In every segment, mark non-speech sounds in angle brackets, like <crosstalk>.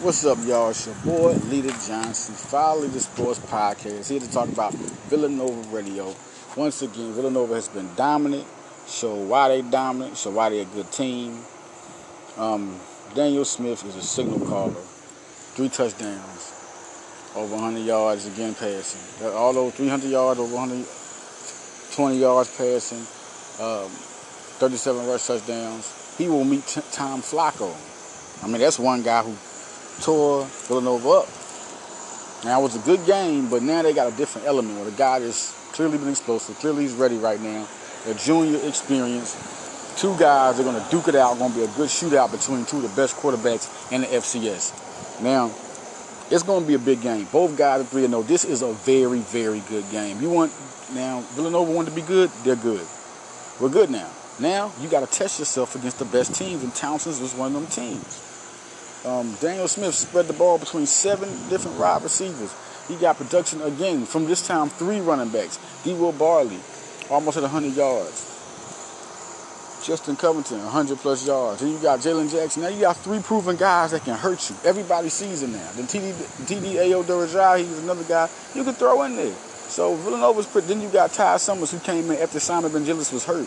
What's up, y'all? It's your boy, Leader Johnson, File Leader Sports Podcast, here to talk about Villanova Radio. Once again, Villanova has been dominant. Show why they dominant, show why they're a good team. Um, Daniel Smith is a signal caller. Three touchdowns, over 100 yards again passing. All those 300 yards, over 120 yards passing, um, 37 rush touchdowns. He will meet Tom Flacco. I mean, that's one guy who tore Villanova up. Now, it was a good game, but now they got a different element where the guy is clearly been explosive. Clearly, he's ready right now. A junior experience. Two guys are going to duke it out. Going to be a good shootout between two of the best quarterbacks in the FCS. Now, it's going to be a big game. Both guys are 3 and 0. This is a very, very good game. You want, now, Villanova want to be good, they're good. We're good now. Now, you got to test yourself against the best teams, and Townsend's was one of them teams. Um, Daniel Smith spread the ball between seven different wide receivers. He got production again from this time three running backs. D. Will Barley, almost at 100 yards. Justin Covington, 100 plus yards. Then you got Jalen Jackson. Now you got three proven guys that can hurt you. Everybody sees it now. Then TD, TD Ayo Dorajai, he's another guy you can throw in there. So Villanova's put. Then you got Ty Summers who came in after Simon Benjilis was hurt.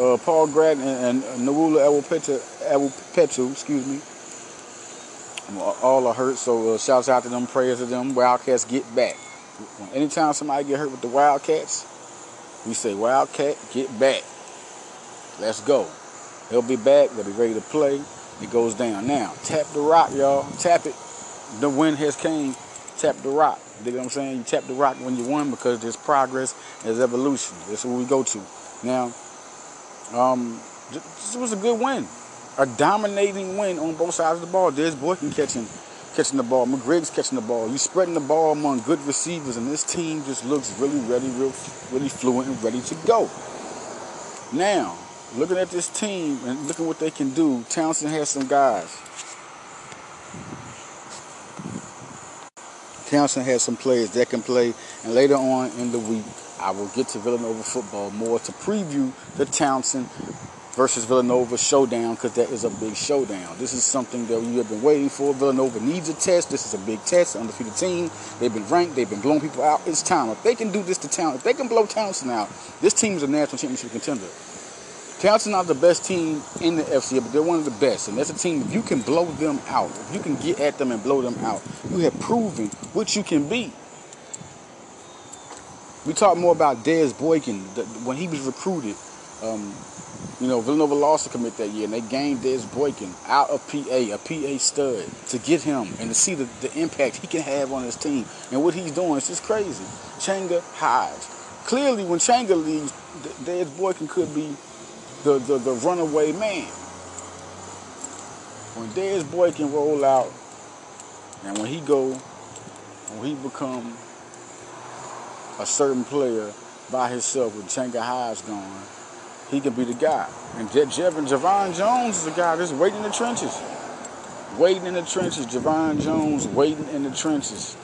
Uh, Paul Gratton and, and Nawula Awopetu, excuse me, all are hurt. So uh, shouts out to them, prayers to them. Wildcats get back. Anytime somebody get hurt with the Wildcats, we say Wildcat get back. Let's go. They'll be back. They'll be ready to play. It goes down now. Tap the rock, y'all. Tap it. The win has came. Tap the rock. You know what I'm saying? You tap the rock when you win because there's progress, there's evolution. That's what we go to. Now, um, this was a good win a dominating win on both sides of the ball. There's Boykin catching catching the ball. McGrigg's catching the ball. You spreading the ball among good receivers, and this team just looks really ready, real, really fluent and ready to go. Now, looking at this team and looking what they can do, Townsend has some guys. Townsend has some players that can play, and later on in the week, I will get to Villanova football more to preview the Townsend versus Villanova showdown because that is a big showdown. This is something that you have been waiting for. Villanova needs a test. This is a big test. Undefeated team. They've been ranked. They've been blowing people out. It's time. If they can do this to Town, if they can blow Townsend out, this team is a national championship contender. Townsend not the best team in the FCS, but they're one of the best. And that's a team, if you can blow them out, if you can get at them and blow them out, you have proven what you can be. We talk more about Dez Boykin when he was recruited. Um, you know, Villanova lost to commit that year, and they gained Des Boykin out of PA, a PA stud, to get him and to see the, the impact he can have on his team. And what he's doing is just crazy. Changa hides. Clearly, when Changa leaves, Des Boykin could be the, the, the runaway man. When Des Boykin roll out, and when he go, when he become a certain player by himself with Changa Highs gone, he can be the guy. And Je- Jevin, Javon Jones is a guy that's waiting in the trenches. Waiting in the trenches. Javon Jones waiting in the trenches.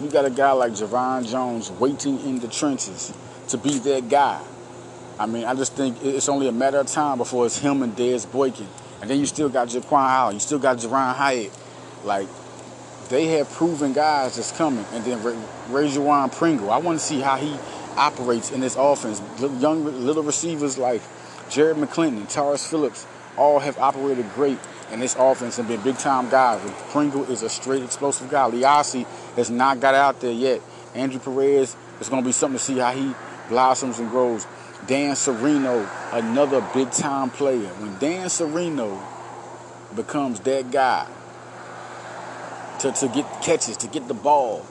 You got a guy like Javon Jones waiting in the trenches to be that guy. I mean, I just think it's only a matter of time before it's him and Dez Boykin. And then you still got Jaquan Howell. You still got Jerron Hyatt. Like, they have proven guys that's coming. And then Ray, Ray Pringle. I want to see how he operates in this offense. Young little receivers like Jared McClinton, Taurus Phillips, all have operated great in this offense and been big time guys. Pringle is a straight explosive guy. Liasi has not got out there yet. Andrew Perez, it's going to be something to see how he blossoms and grows. Dan Sereno, another big time player. When Dan Sereno becomes that guy to, to get catches, to get the ball,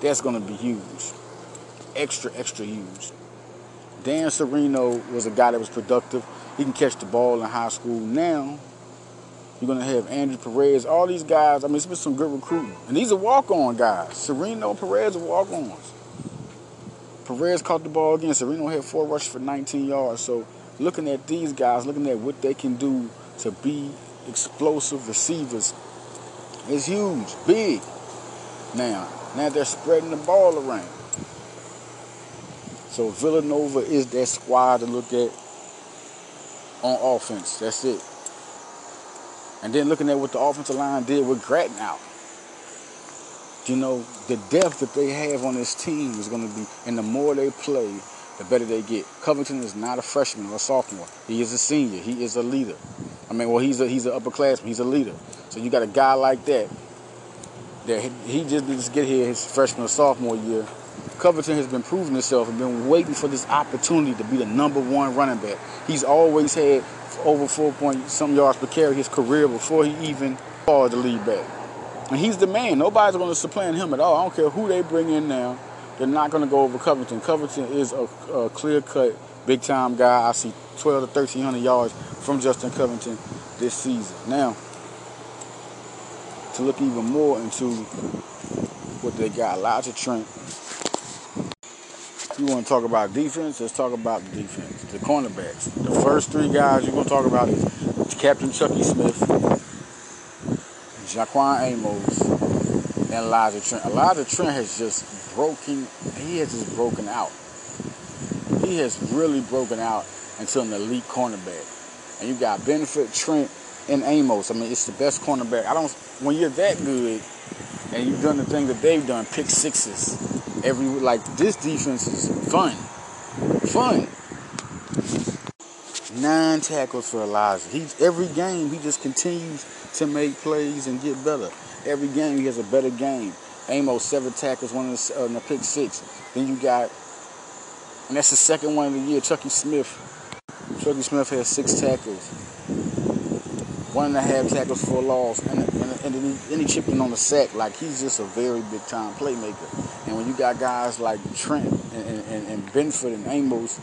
that's going to be huge extra, extra huge. Dan Sereno was a guy that was productive. He can catch the ball in high school. Now, you're going to have Andrew Perez, all these guys. I mean, it's been some good recruiting. And these are walk on guys. Sereno, Perez are walk ons. Perez caught the ball again. Sereno had four rushes for 19 yards. So, looking at these guys, looking at what they can do to be explosive receivers is huge, big. Now, now they're spreading the ball around. So Villanova is that squad to look at on offense. That's it. And then looking at what the offensive line did with Gratton out. You know, the depth that they have on this team is going to be, and the more they play, the better they get. Covington is not a freshman or a sophomore. He is a senior. He is a leader. I mean, well, he's a he's an upperclassman. He's a leader. So you got a guy like that. That he, just didn't get here his freshman or sophomore year. Covington has been proving himself and been waiting for this opportunity to be the number one running back. He's always had over four point some yards per carry his career before he even called the lead back. And he's the man. Nobody's going to supplant him at all. I don't care who they bring in now. They're not going to go over Covington. Covington is a, a clear-cut, big-time guy. I see 12 to 1,300 yards from Justin Covington this season. Now, to look even more into what they got, Elijah Trent. You want to talk about defense? Let's talk about the defense. The cornerbacks. The first three guys you're going to talk about is Captain Chucky Smith, Jaquan Amos, and Elijah Trent. Elijah Trent has just broken, he has just broken out. He has really broken out into an elite cornerback. And you got Benford, Trent, and Amos. I mean, it's the best cornerback. I don't, when you're that good and you've done the thing that they've done, pick sixes every, like this defense is fun. Fun. Nine tackles for Eliza. He's every game he just continues to make plays and get better. Every game he has a better game. Amos seven tackles, one in the, uh, in the pick six. Then you got, and that's the second one of the year. Chucky Smith. Chucky Smith has six tackles, one and a half tackles for a loss, and, and, and chipped in on the sack. Like he's just a very big time playmaker. And when you got guys like Trent and, and, and Benford and Amos,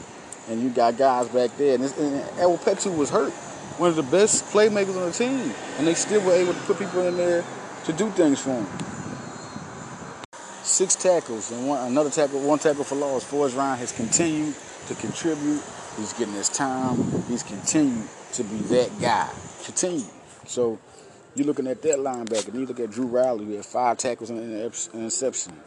and you got guys back there, and, and El Petu was hurt one of the best playmakers on the team, and they still were able to put people in there to do things for him. Six tackles and one another tackle, one tackle for loss. Forrest Ryan has continued to contribute. He's getting his time. He's continued to be that guy. Continue. So you're looking at that linebacker. Then you look at Drew Riley, who had five tackles and an interception.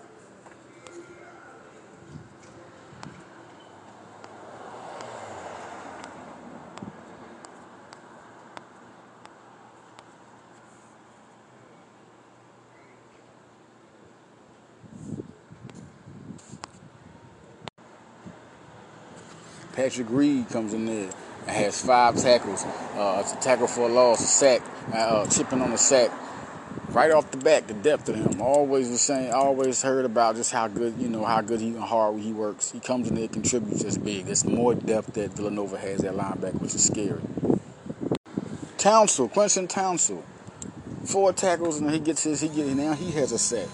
Patrick Reed comes in there and has five tackles. Uh, it's a tackle for a loss, a sack, uh, chipping on the sack. Right off the back, the depth of him. Always the same. Always heard about just how good, you know, how good he and hard he works. He comes in there, contributes as big. There's more depth that Villanova has at linebacker, which is scary. Townsend, Quincy Townsend, four tackles and he gets his. He get now he has a sack.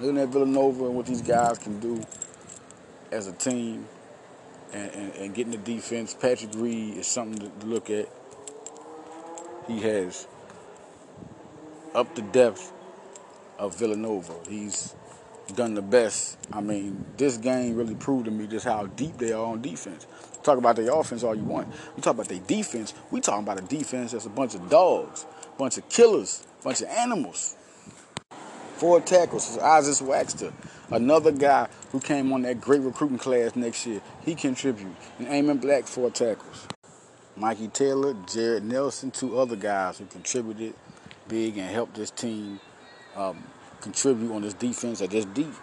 Looking at Villanova and what these guys can do as a team and, and, and getting the defense. Patrick Reed is something to, look at. He has up the depth of Villanova. He's done the best. I mean, this game really proved to me just how deep they are on defense. Talk about their offense all you want. We talk about their defense. We talking about a defense that's a bunch of dogs, bunch of killers, bunch of animals. Four tackles. Isaac Waxter, another guy who came on that great recruiting class next year. He contributed. And Amon Black, four tackles. Mikey Taylor, Jared Nelson, two other guys who contributed big and helped this team um, contribute on this defense at this deep.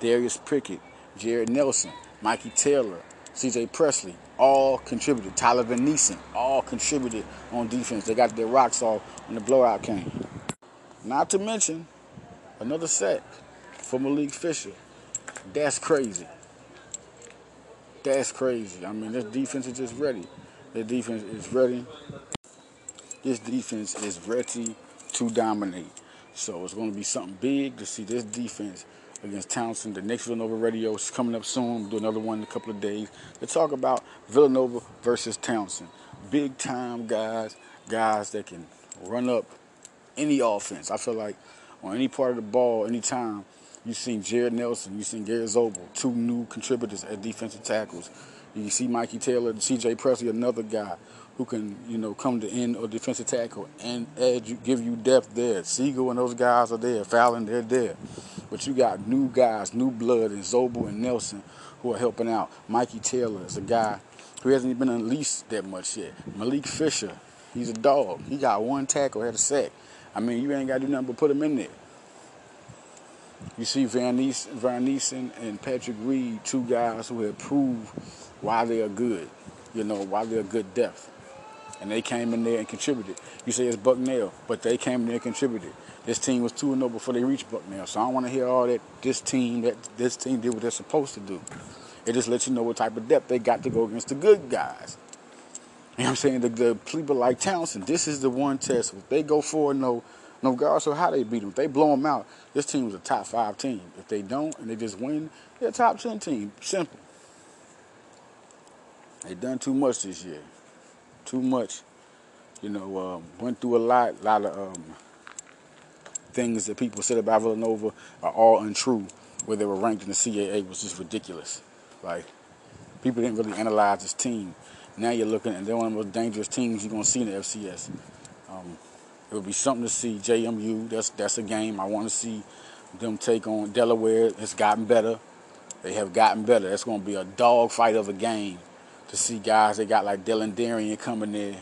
Darius Prickett, Jared Nelson, Mikey Taylor, CJ Presley, all contributed. Tyler Van Neeson, all contributed on defense. They got their rocks off when the blowout came. Not to mention another sack for Malik Fisher. That's crazy. That's crazy. I mean, this defense is just ready. The defense is ready. This defense is ready to dominate. So it's going to be something big to see this defense against Townsend. The next Villanova radio is coming up soon. We'll do another one in a couple of days to talk about Villanova versus Townsend. Big time guys, guys that can run up any offense. I feel like on any part of the ball, anytime, you've seen Jared Nelson, you've seen Gary Zobel, two new contributors at defensive tackles. You see Mikey Taylor, C.J. Presley, another guy who can, you know, come to end or defensive tackle and add you, give you depth there. Siegel and those guys are there. Fallon, they're there. But you got new guys, new blood in Zobel and Nelson who are helping out. Mikey Taylor is a guy who hasn't even been unleashed that much yet. Malik Fisher, he's a dog. He got one tackle, had a sack. I mean, you ain't got to do nothing but put him in there. You see Van Neeson and Patrick Reed, two guys who have proved why they are good, you know, why they're good depth. And they came in there and contributed. You say it's Bucknell, but they came in there and contributed. This team was 2 0 before they reached Bucknell. So I don't want to hear all that this team, that this team did what they're supposed to do. It just lets you know what type of depth they got to go against the good guys. You know what I'm saying? The, the people like Townsend, this is the one test. If they go 4 0, no regardless of how they beat them, if they blow them out, this team is a top five team. If they don't and they just win, they're a top 10 team. Simple. They done too much this year. Too much. You know, um, went through a lot, a lot of um, things that people said about Villanova are all untrue. Where they were ranked in the CAA was just ridiculous. Like people didn't really analyze this team. Now you're looking, and they're one of the most dangerous teams you're gonna see in the FCS. It would be something to see JMU. That's that's a game I want to see them take on Delaware. It's gotten better. They have gotten better. That's going to be a dogfight of a game to see guys they got like Dylan Darien coming in.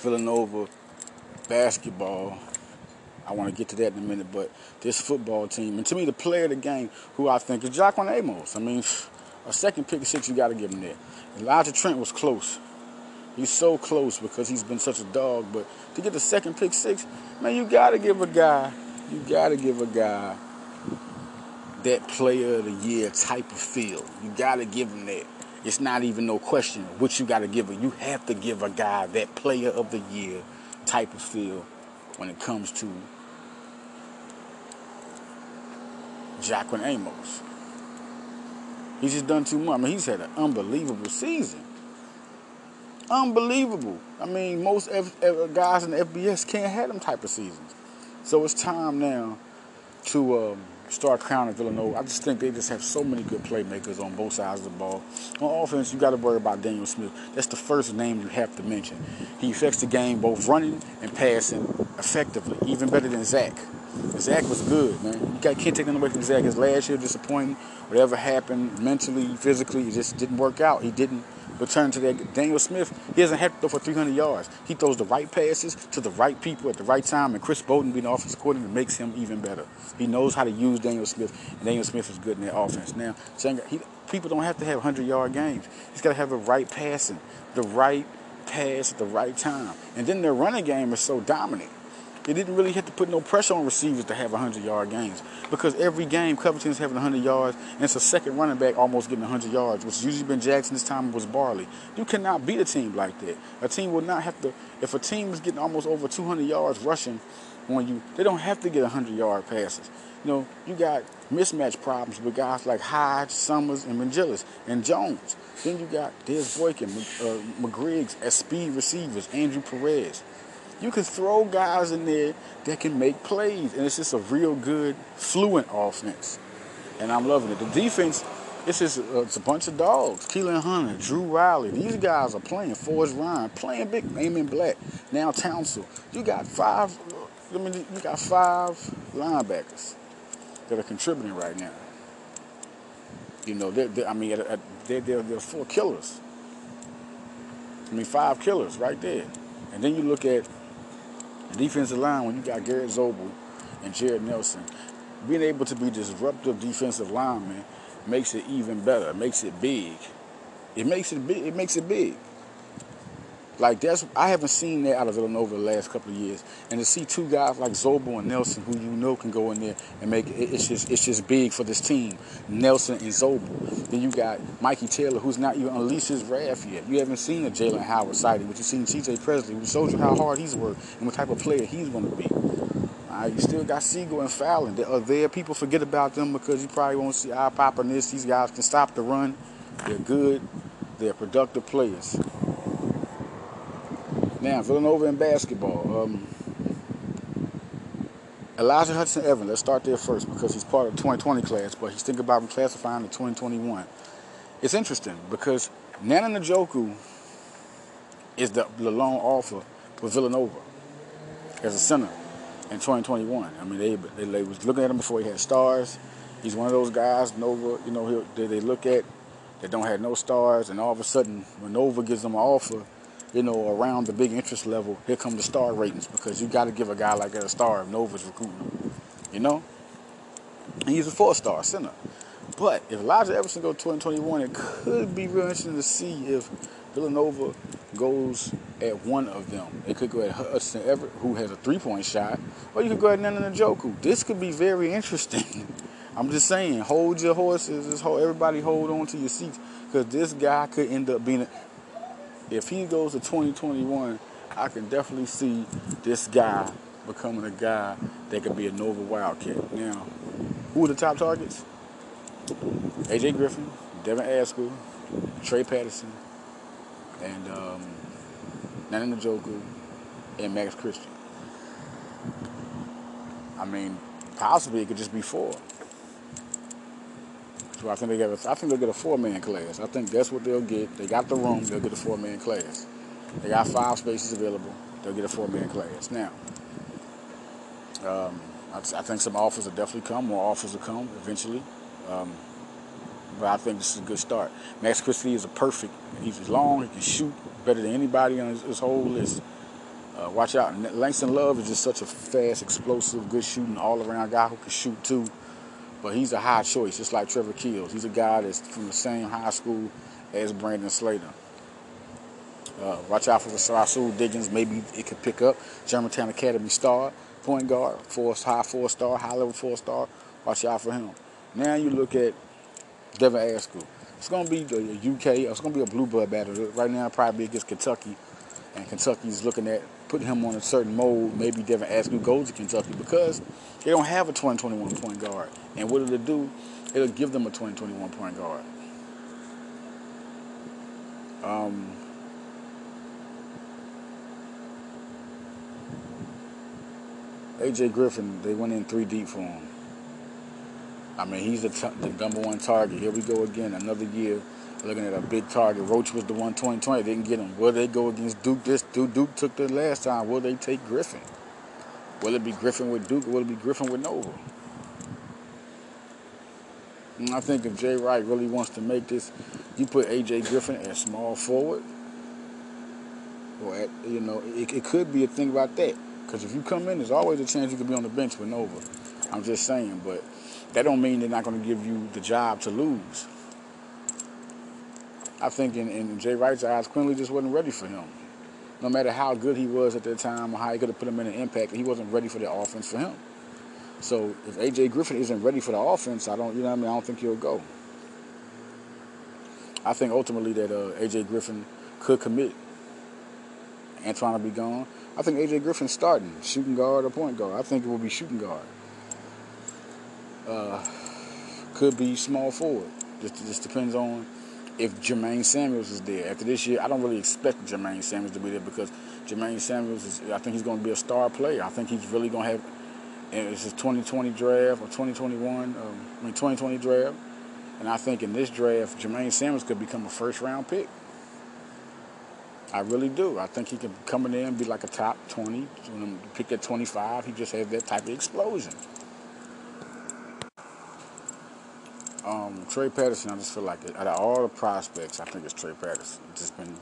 Villanova basketball. I want to get to that in a minute, but this football team, and to me, the player of the game, who I think is Jaquan Amos. I mean, a second pick six, you got to give him that. Elijah Trent was close. He's so close because he's been such a dog. But to get the second pick six, man, you gotta give a guy, you gotta give a guy that player of the year type of feel. You gotta give him that. It's not even no question what you gotta give him. You have to give a guy that player of the year type of feel when it comes to Jaquan Amos. He's just done too much. I mean, he's had an unbelievable season. Unbelievable. I mean, most F- F- guys in the FBS can't have them type of seasons. So it's time now to um, start crowning Villanova. I just think they just have so many good playmakers on both sides of the ball. On offense, you got to worry about Daniel Smith. That's the first name you have to mention. He affects the game both running and passing effectively, even better than Zach. Zach was good, man. You got, can't take nothing away from Zach. His last year disappointing. Whatever happened mentally, physically, it just didn't work out. He didn't return to that. Daniel Smith, he doesn't have to throw for 300 yards. He throws the right passes to the right people at the right time, and Chris Bowden being the offensive coordinator makes him even better. He knows how to use Daniel Smith, and Daniel Smith is good in that offense. Now, he, people don't have to have 100 yard games. He's got to have the right passing, the right pass at the right time. And then their running game is so dominant. They didn't really have to put no pressure on receivers to have 100 yard games because every game Covington's having 100 yards and it's a second running back almost getting 100 yards, which usually been Jackson. This time was Barley. You cannot beat a team like that. A team will not have to. If a team is getting almost over 200 yards rushing on you, they don't have to get 100 yard passes. You know, you got mismatch problems with guys like Hyde, Summers, and Mangilis, and Jones. Then you got Des Boykin, uh, McGriggs as speed receivers, Andrew Perez. You can throw guys in there that can make plays, and it's just a real good, fluent offense. And I'm loving it. The defense, it's just uh, it's a bunch of dogs. Keelan Hunter, Drew Riley. These guys are playing. Forrest Ryan playing big. Name in black. Now Townsend. You got five. I mean, you got five linebackers that are contributing right now. You know, they're, they're I mean, they're, they're, they're four killers. I mean, five killers right there. And then you look at the defensive line, when you got Garrett Zobel and Jared Nelson, being able to be disruptive defensive linemen makes it even better. Makes it big. It makes it big. It makes it big. Like that's I haven't seen that out of Villanova the last couple of years, and to see two guys like Zobel and Nelson, who you know can go in there and make it, it's just it's just big for this team. Nelson and Zobel. Then you got Mikey Taylor, who's not even unleashed his wrath yet. You haven't seen a Jalen Howard sighting, but you've seen C.J. Presley, who shows you how hard he's worked and what type of player he's going to be. Uh, you still got Siegel and Fallon. They are there. People forget about them because you probably won't see eye popping this. These guys can stop the run. They're good. They're productive players. Now, Villanova in basketball. Um, Elijah Hudson Evans, let's start there first because he's part of the 2020 class, but he's thinking about classifying the 2021. It's interesting because Nnanna Njoku is the, the lone offer for Villanova as a center in 2021. I mean, they, they, they was looking at him before he had stars. He's one of those guys, Nova, you know, they, they look at that don't have no stars, and all of a sudden, when Nova gives them an offer, you know, around the big interest level, here come the star ratings because you got to give a guy like that a star if Nova's recruiting him, you know? And he's a four-star center. But if Elijah Everson goes 2021, it could be real interesting to see if Villanova goes at one of them. It could go at Hudson Everett, who has a three-point shot, or you could go at Nnanna Njoku. This could be very interesting. <laughs> I'm just saying, hold your horses. Everybody hold on to your seats because this guy could end up being. A, if he goes to 2021, I can definitely see this guy becoming a guy that could be a Nova Wildcat. Now, who are the top targets? AJ Griffin, Devin Askew, Trey Patterson, and um, Nnanna Njoku, and Max Christie. I mean, possibly it could just be four. So I think they get a, I think they'll get a four man class. I think that's what they'll get. They got the room, they'll get a four man class. They got five spaces available, they'll get a four man class. Now, um, I, I, think some offers will definitely come, more offers will come eventually. Um, but I think this is a good start. Max Christie is a perfect. He's long, he can shoot better than anybody on his, his whole list. Uh, watch out. Langston Love is just such a fast, explosive, good shooting, all around guy who can shoot too. But he's a high choice, just like Trevor Keels. He's a guy that's from the same high school as Brandon Slater. Uh, watch out for the Rahsool Diggins. Maybe it could pick up. Germantown Academy star, point guard, four high four star, high level four star. Watch out for him. Now you look at Devin Askew. It's going to be the UK. It's going to be a blue blood battle. Right now, probably against Kentucky, and Kentucky's looking at putting him on a certain mold. Maybe Devin Askew goes to Kentucky because they don't have a 2021 point guard. And what it'll do, it'll give them a 2021 point guard. Um, AJ Griffin, they went in three deep for him. I mean, he's the, t- the number one target. Here we go again, another year looking at a big target. Roach was the one 2020, didn't get him. Will they go against Duke this? Duke, Duke took the last time. Will they take Griffin? Will it be Griffin with Duke or will it be Griffin with Nova? And mm, I think if Jay Wright really wants to make this, you put AJ Griffin at small forward, or at, you know, it, it could be a thing about that. Because if you come in, there's always a chance you could be on the bench with Nova. I'm just saying, but that don't mean they're not going to give you the job to lose. I think in, in Jay Wright's eyes, Quinerly just wasn't ready for him. No matter how good he was at that time or how he could have put him in an impact, he wasn't ready for the offense for him. So if AJ Griffin isn't ready for the offense, I don't, you know, I mean, I don't think he'll go. I think ultimately that uh, AJ Griffin could commit Antoine to be gone. I think AJ Griffin's starting shooting guard or point guard. I think it will be shooting guard. Uh, could be small forward. Just just depends on if Jermaine Samuels is there. After this year, I don't really expect Jermaine Samuels to be there because Jermaine Samuels is. I think he's going to be a star player. I think he's really going to have. And it's his 2020 draft or 2021, um, I mean 2020 draft, and I think in this draft, Jermaine Samuels could become a first round pick. I really do. I think he can come in there and be like a top 20, pick at 25. He just has that type of explosion. Um, Trey Patterson, I just feel like it, out of all the prospects, I think it's Trey Patterson. Just been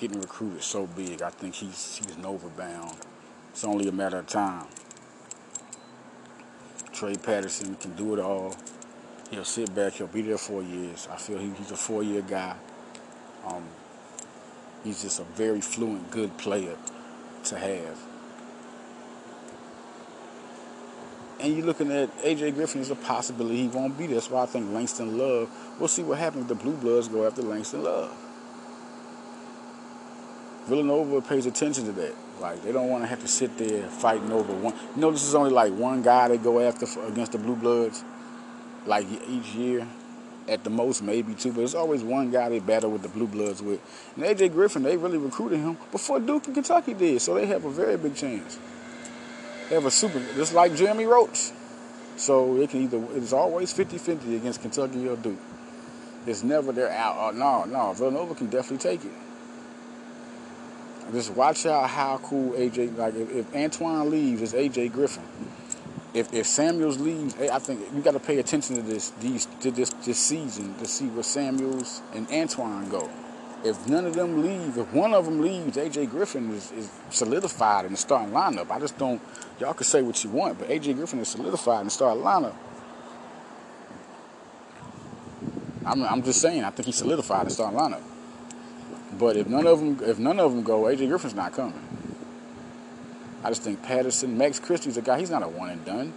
getting recruited so big. I think he's he's Nova bound. It's only a matter of time. Trey Patterson can do it all. He'll sit back. He'll be there four years. I feel he, he's a four-year guy. Um, he's just a very fluent, good player to have. And you're looking at AJ Griffin as a possibility he won't be there. That's why I think Langston Love. We'll see what happens if the Blue Bloods go after Langston Love. Villanova pays attention to that. Like they don't want to have to sit there fighting over one. You know, this is only like one guy they go after for, against the Blue Bloods, like each year, at the most maybe two. But it's always one guy they battle with the Blue Bloods with. And AJ Griffin, they really recruited him before Duke and Kentucky did, so they have a very big chance. They have a super, just like Jeremy Roach. So it can either, it's always 50-50 against Kentucky or Duke. It's never they're out. Oh, no, no, Villanova can definitely take it. Just watch out how cool AJ, like if, if Antoine leaves, it's AJ Griffin. If, if Samuels leaves, eh, I think you got to pay attention to this these to this this season to see where Samuels and Antoine go. If none of them leave, if one of them leaves, AJ Griffin is, is solidified in the starting lineup. I just don't. Y'all can say what you want, but AJ Griffin is solidified in the starting lineup. I'm, I'm just saying. I think he's solidified in the starting lineup. But if none of them, if none of them go, AJ Griffin's not coming. I just think Patterson, Max Christie's a guy. He's not a one and done.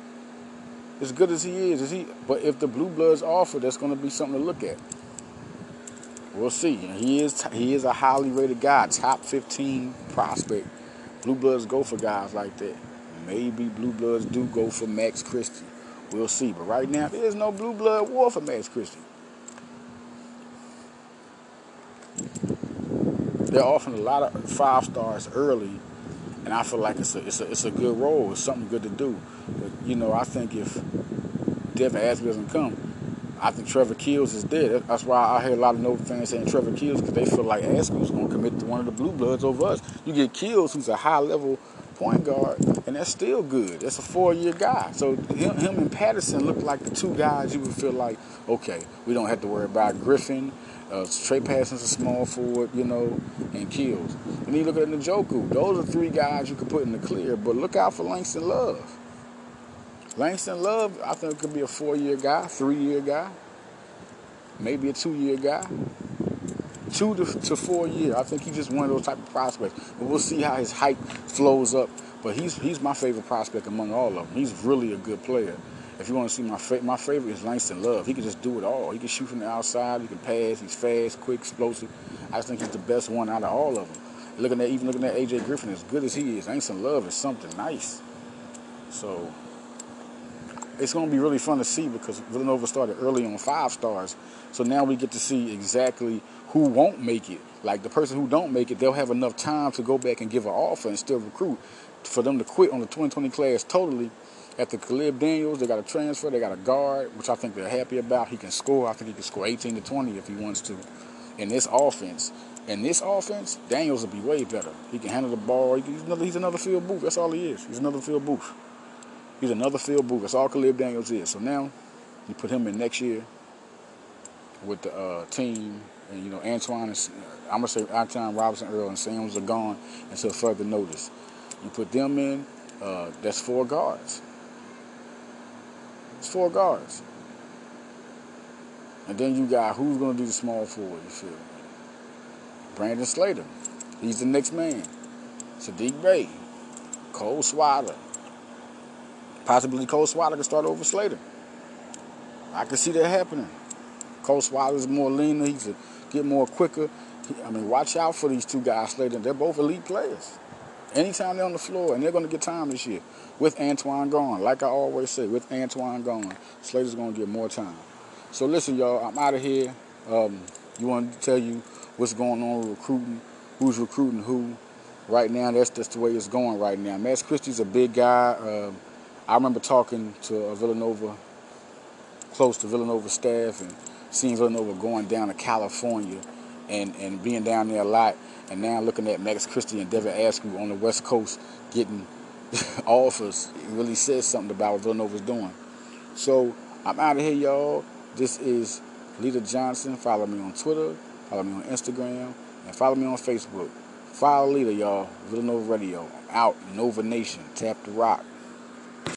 As good as he is, is he? But if the Blue Bloods offer, that's going to be something to look at. We'll see. He is he is a highly rated guy, top 15 prospect. Blue Bloods go for guys like that. Maybe Blue Bloods do go for Max Christie. We'll see. But right now, there's no Blue Blood war for Max Christie. They're offering a lot of five stars early, and I feel like it's a it's a it's a good role. It's something good to do. But you know, I think if Devin Askew doesn't come, I think Trevor Keels is dead. That's why I hear a lot of Nova fans saying Trevor Keels because they feel like Askew's going to commit to one of the Blue Bloods over us. You get Keels, who's a high level point guard, and that's still good. That's a four year guy. So him, him and Patterson look like the two guys you would feel like, okay, we don't have to worry about Griffin uh, Trey Parsons a small forward, you know, and Keels. And then you look at Njoku. Those are three guys you could put in the clear. But look out for Langston Love. Langston Love, I think could be a four-year guy, three-year guy, maybe a two-year guy. Two to, to four years. I think he's just one of those type of prospects. But we'll see how his hype flows up. But he's he's my favorite prospect among all of them. He's really a good player. If you want to see my my favorite is Langston Love. He can just do it all. He can shoot from the outside. He can pass. He's fast, quick, explosive. I just think he's the best one out of all of them. Looking at even looking at AJ Griffin, as good as he is, Langston Love is something nice. So it's going to be really fun to see because Villanova started early on five stars. So now we get to see exactly who won't make it. Like the person who don't make it, they'll have enough time to go back and give an offer and still recruit. For them to quit on the 2020 class totally the Caleb Daniels, they got a transfer, they got a guard, which I think they're happy about. He can score. I think he can score 18 to 20 if he wants to. In this offense, in this offense, Daniels will be way better. He can handle the ball. He's another, he's another Phil Booth. That's all he is. He's another Phil Booth. He's another Phil Booth. That's all Caleb Daniels is. So now you put him in next year with the uh, team, and you know Antoine. And, I'm gonna say Antoine Robinson, Earl, and Sam's are gone until further notice. You put them in. Uh, that's four guards. It's four guards. And then you got who's going to do the small forward, you feel? Brandon Slater. He's the next man. Saddiq Bey. Cole Swider. Possibly Cole Swider can start over Slater. I can see that happening. Cole Swider's more leaner. He's a, get more quicker. I mean, watch out for these two guys, Slater. They're both elite players. Anytime they're on the floor, and they're going to get time this year with Antoine gone. Like I always say, with Antoine gone, Slater's going to get more time. So listen, y'all, I'm out of here. Um, you want to tell you what's going on with recruiting, who's recruiting who. Right now, that's just the way it's going right now. Max Christie's a big guy. Uh, I remember talking to Villanova, close to Villanova staff, and seeing Villanova going down to California and, and being down there a lot. And now looking at Max Christie and Devin Askew on the West Coast getting <laughs> offers, it really says something about what Villanova's doing. So I'm out of here, y'all. This is Leader Johnson. Follow me on Twitter, follow me on Instagram, and follow me on Facebook. Follow Leader, y'all. Villanova Radio. I'm out. Nova Nation. Tap the rock.